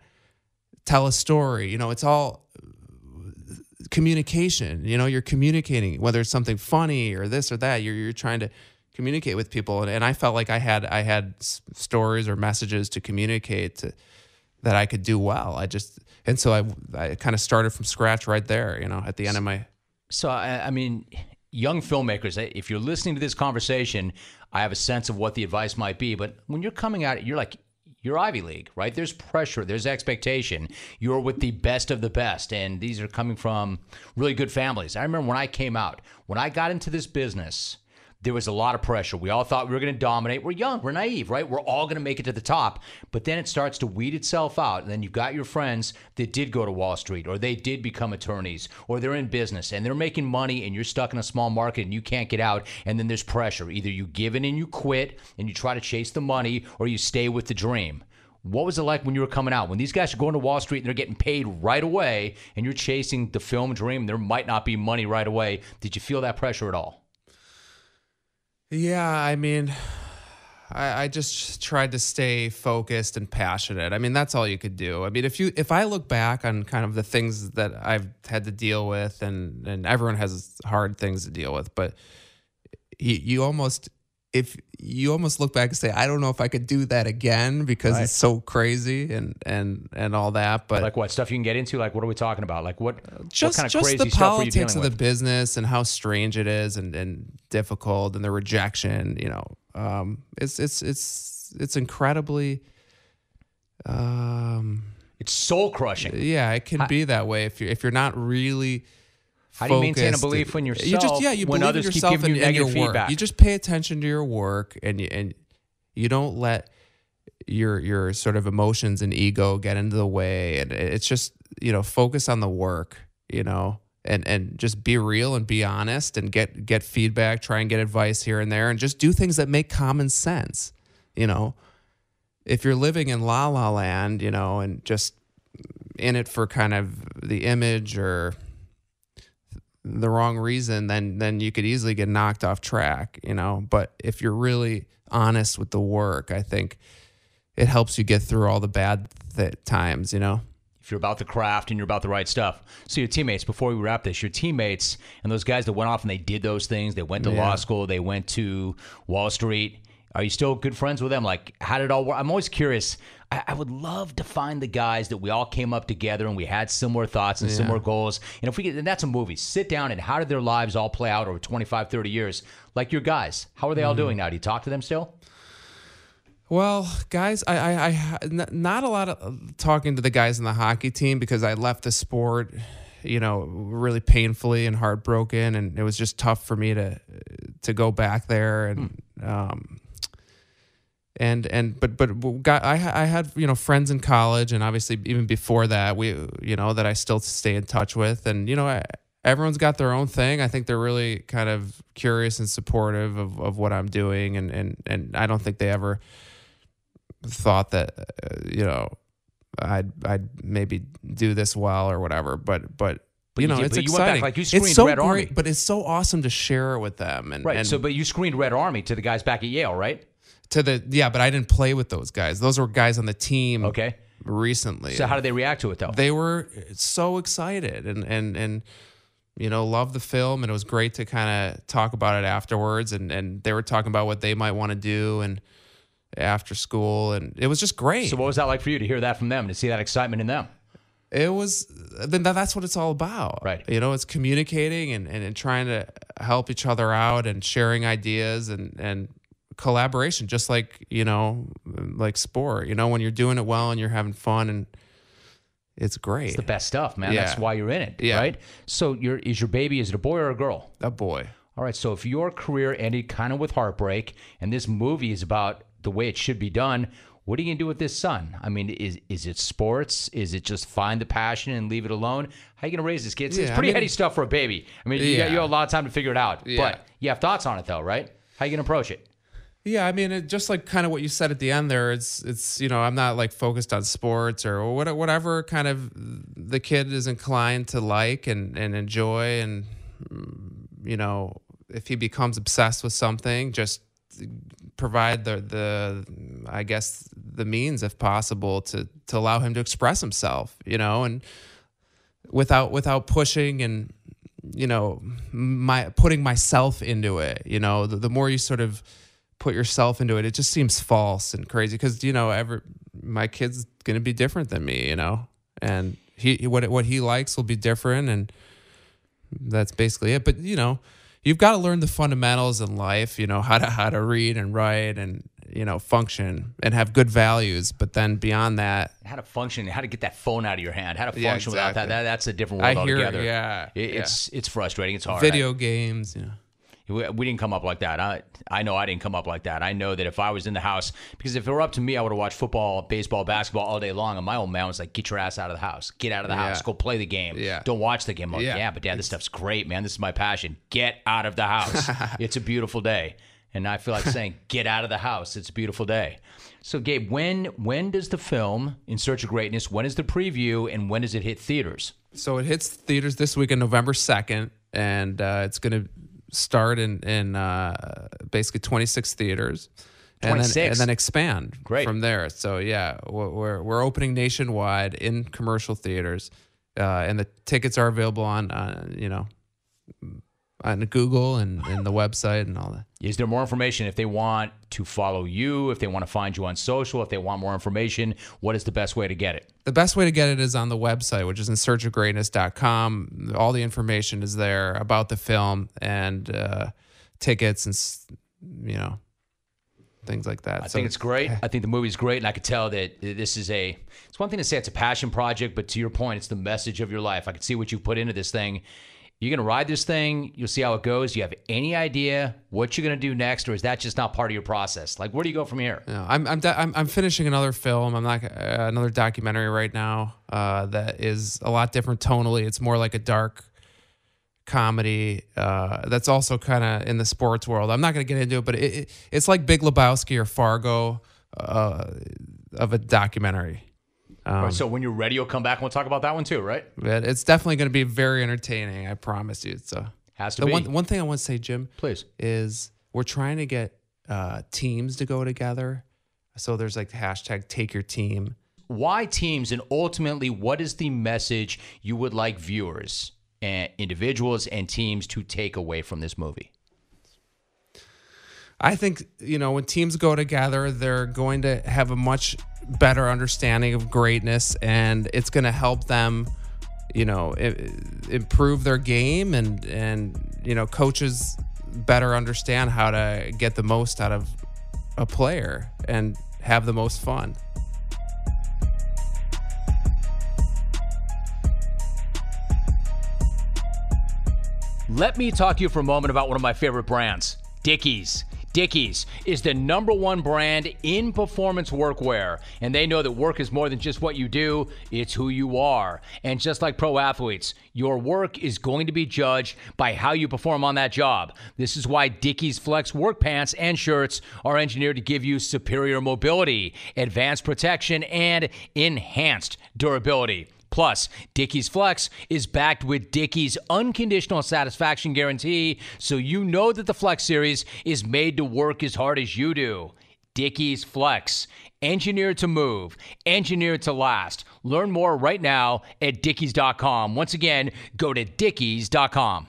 tell a story. You know, it's all communication. You know, you're communicating whether it's something funny or this or that. You're you're trying to communicate with people, and, and I felt like I had I had s- stories or messages to communicate to, that I could do well. I just and so I I kind of started from scratch right there. You know, at the end of my So, I, I mean, young filmmakers, eh, if you're listening to this conversation, I have a sense of what the advice might be. But when you're coming at it, you're like, you're Ivy League, right? There's pressure, there's expectation. You're with the best of the best. And these are coming from really good families. I remember when I came out, when I got into this business, there was a lot of pressure. We all thought we were going to dominate. We're young, we're naive, right? We're all going to make it to the top. But then it starts to weed itself out. And then you've got your friends that did go to Wall Street or they did become attorneys or they're in business and they're making money and you're stuck in a small market and you can't get out. And then there's pressure. Either you give in and you quit and you try to chase the money or you stay with the dream. What was it like when you were coming out? When these guys are going to Wall Street and they're getting paid right away and you're chasing the film dream, there might not be money right away. Did you feel that pressure at all? Yeah, I mean, I, I just tried to stay focused and passionate. I mean, that's all you could do. I mean, if you if I look back on kind of the things that I've had to deal with, and and everyone has hard things to deal with, but you, you almost if you almost look back and say, I don't know if I could do that again because Right. it's so crazy and and and all that. But Like what stuff you can get into? Like what are we talking about? Like what, just what kind of just crazy the you politics of with? the business and how strange it is and, and difficult and the rejection you know um it's it's it's it's incredibly um it's soul crushing. yeah it can be that way if you're if you're not really How do you maintain a belief you yourself just yeah you when others keep giving and, you and your negative work. feedback? you just pay attention to your work and you and you don't let your your sort of emotions and ego get into the way. And it's just you know focus on the work you know and and just be real and be honest and get get feedback try and get advice here and there and just do things that make common sense you know. If you're living in la la land you know and just in it for kind of the image or the wrong reason then then you could easily get knocked off track you know but if you're really honest with the work i think it helps you get through all the bad th- times you know if you're about the craft and you're about the right stuff. So your teammates, before we wrap this, your teammates and those guys that went off and they did those things, they went to Yeah. law school, they went to Wall Street. Are you still good friends with them? Like, how did it all work? I'm always curious. I, I would love to find the guys that we all came up together and we had similar thoughts and similar goals. And if we get, and that's a movie, sit down and how did their lives all play out over 25, 30 years? Like your guys, how are they all Mm-hmm. doing now? Do you talk to them still? Well, guys, I, I, I not a lot of uh, talking to the guys in the hockey team because I left the sport, you know, really painfully and heartbroken, and it was just tough for me to to go back there and um and and but but got I I had you know friends in college and obviously even before that we you know that I still stay in touch with and you know I, everyone's got their own thing. I think they're really kind of curious and supportive of, of what I'm doing and and and I don't think they ever thought that uh, you know I'd I'd maybe do this well or whatever. But but. But you you know, did- it's went back, exciting. like, you screened it's so Red great, Army. but it's so awesome to share it with them. And Right. and so, but you screened Red Army to the guys back at Yale, right? To the yeah, but I didn't play with those guys. Those were guys on the team. Okay. Recently, So, how did they react to it, though? they were so excited and and and you know loved the film and it was great to kind of talk about it afterwards and and they were talking about what they might want to do and after school and it was just great. So what was that like for you to hear that from them, to see that excitement in them? it was then that's what it's all about Right. you know it's communicating and, and, and trying to help each other out and sharing ideas and and collaboration just like you know like sport you know when you're doing it well and you're having fun and it's great It's the best stuff, man. That's why you're in it, Yeah. right? So your is your baby is it a boy or a girl? a boy All right. So if your career ended kind of with heartbreak, and this movie is about the way it should be done, What are you gonna do with this son? I mean, is is it sports? Is it just find the passion and leave it alone? How are you gonna raise this kid? It's, it's Yeah, I pretty mean- heady stuff for a baby. I mean, you, got, you have a lot of time to figure it out. Yeah. But you have thoughts on it though, right? How are you gonna approach it? Yeah, I mean, it, just like kind of what you said at the end there, it's it's you know I'm not like focused on sports or what, whatever kind of the kid is inclined to like and and enjoy, and mm, you know if he becomes obsessed with something, just provide the the I guess the means if possible to to allow him to express himself, you know, and without without pushing and you know my putting myself into it you know the, the more you sort of put yourself into it it just seems false and crazy because you know every my kid's gonna be different than me you know and he what what he likes will be different and that's basically it but you know you've got to learn the fundamentals in life you know how to how to read and write and you know function and have good values but then beyond that How to function? How to get that phone out of your hand? How to Yeah, function without that, that, that's a different I world hear altogether. yeah, It- yeah. it's it's frustrating. It's hard. video games you know We, we didn't come up like that. I I know I didn't come up like that. I know that if I was in the house, because if it were up to me, I would have watched football, baseball, basketball all day long. And my old man was like, "Get your ass out of the house. Get out of the Yeah. house. Go play the game. Yeah. Don't watch the game." Like, Yeah. yeah, but dad, this stuff's great, man. This is my passion. Get out of the house. it's a beautiful day, and I feel like saying, "Get out of the house. It's a beautiful day." So, Gabe, when when does the film In Search of Greatness? When is the preview, and when does it hit theaters? So it hits theaters this week on November 2nd, and uh, it's going to start in, in uh, basically 26 theaters. And then, and then expand Great. from there. So yeah, we're we're, we're opening nationwide in commercial theaters, uh, and the tickets are available on, uh, you know, on Google and, and the website and all that. Is there more information if they want to follow you, if they want to find you on social, if they want more information? What is the best way to get it? The best way to get it is on the website, which is in searchofgreatness.com. All the information is there about the film and uh, tickets and, you know, things like that. I think it's great. I think the movie's great, and I could tell that this is a. It's one thing to say it's a passion project, but to your point, it's the message of your life. I can see what you put into this thing. You're gonna ride this thing. You'll see how it goes. You have any idea what you're gonna do next, or is that just not part of your process? Like, where do you go from here? I'm I'm, I'm I'm finishing another film. I'm not uh, another documentary right now uh, that is a lot different tonally. It's more like a dark comedy uh, that's also kind of in the sports world. I'm not going to get into it, but it, it, it's like Big Lebowski or Fargo uh, of a documentary. All right, so when you're ready, you'll come back and we'll talk about that one too, right? But it's definitely going to be very entertaining. I promise you. So Has to the be. one one thing I want to say, Jim, Please. is we're trying to get uh, teams to go together. So there's like the hashtag Take Your Team. why teams and ultimately what is the message you would like viewers and individuals and teams to take away from this movie I think you know when teams go together, they're going to have a much better understanding of greatness, and it's going to help them, you know, improve their game, and and you know, coaches better understand how to get the most out of a player and have the most fun. let me talk to you for a moment about one of my favorite brands dickies Dickies is the number one brand in performance workwear, and they know that work is more than just what you do, it's who you are. And just like pro athletes, your work is going to be judged by how you perform on that job. This is why Dickies Flex work pants and shirts are engineered to give you superior mobility, advanced protection, and enhanced durability. Plus, Dickies Flex is backed with Dickies unconditional satisfaction guarantee, so you know that the Flex series is made to work as hard as you do. Dickies Flex, engineered to move, engineered to last. Learn more right now at dickies.com. Once again, go to dickies.com.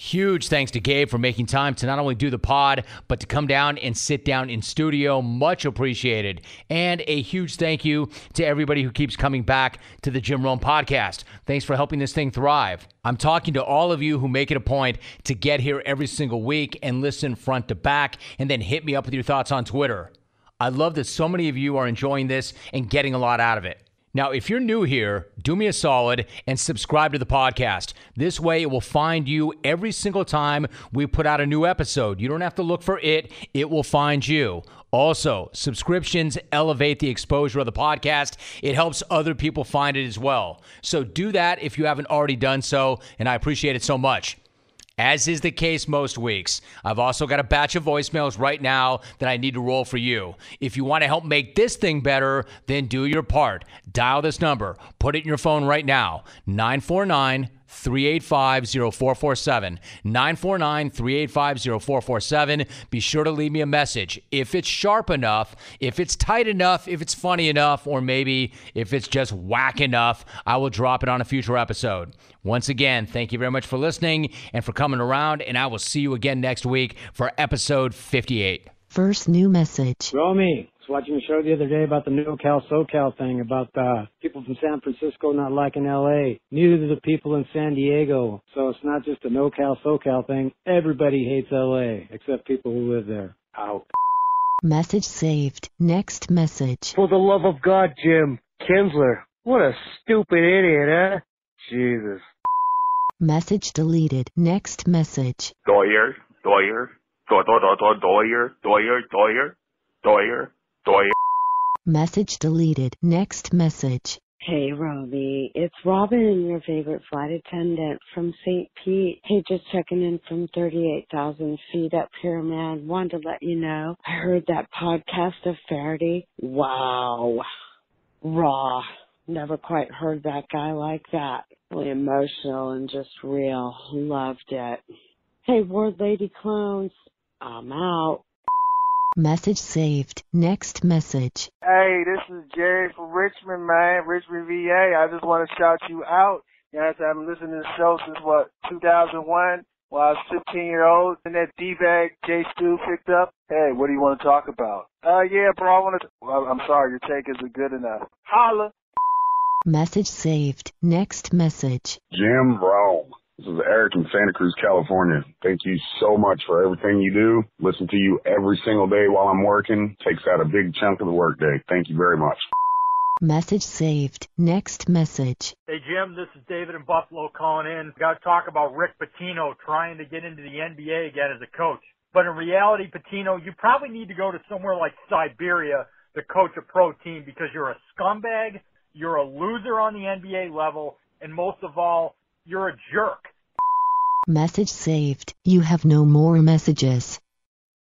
Huge thanks to Gabe for making time to not only do the pod, but to come down and sit down in studio. Much appreciated. And a huge thank you to everybody who keeps coming back to the Jim Rome podcast. Thanks for helping this thing thrive. I'm talking to all of you who make it a point to get here every single week and listen front to back, and then hit me up with your thoughts on Twitter. I love that so many of you are enjoying this and getting a lot out of it. Now, if you're new here, do me a solid and subscribe to the podcast. This way, it will find you every single time we put out a new episode. You don't have to look for it, it will find you. Also, subscriptions elevate the exposure of the podcast. It helps other people find it as well. So do that if you haven't already done so, and I appreciate it so much. As is the case most weeks, I've also got a batch of voicemails right now that I need to roll for you. If you want to help make this thing better, then do your part. Dial this number, put it in your phone right now 949 385 0447. 949 385 0447. Be sure to leave me a message. If it's sharp enough, if it's tight enough, if it's funny enough, or maybe if it's just whack enough, I will drop it on a future episode. Once again, thank you very much for listening and for coming around, and I will see you again next week for episode 58. First new message. Romy, was watching a show the other day about the NoCal SoCal thing about uh, people from San Francisco not liking LA. Neither do the people in San Diego. So it's not just a NoCal SoCal thing. Everybody hates LA except people who live there. Out. Message saved. Next message. For the love of God, Jim Kinsler. What a stupid idiot, huh? Jesus. Message deleted. Next message. Doyer, Doyer, Do- Do- Do- Do- Doyer, Doyer, Doyer, Doyer, Doyer. Message deleted. Next message. Hey, Robbie. It's Robin, your favorite flight attendant from St. Pete. Hey, just checking in from 38,000 feet up here, man. Wanted to let you know. I heard that podcast of Faraday. Wow. Raw. Never quite heard that guy like that. Really emotional and just real. Loved it. Hey, Ward Lady Clones. I'm out. Message saved. Next message. Hey, this is Jerry from Richmond, man. Richmond, VA. I just want to shout you out. You know, I've been listening to the show since what, 2001? While I was 15 year old, and that D-bag J Stu picked up. Hey, what do you want to talk about? Uh, yeah, bro, I want to. Well, I'm sorry, your take isn't good enough. Holla. Message saved. Next message. Jim Rome. This is Eric in Santa Cruz, California. Thank you so much for everything you do. Listen to you every single day while I'm working. Takes out a big chunk of the workday. Thank you very much. Message saved. Next message. Hey Jim, this is David in Buffalo calling in. Got to talk about Rick Pitino trying to get into the NBA again as a coach. But in reality, Pitino, you probably need to go to somewhere like Siberia to coach a pro team because you're a scumbag, you're a loser on the NBA level, and most of all, you're a jerk. Message saved. You have no more messages.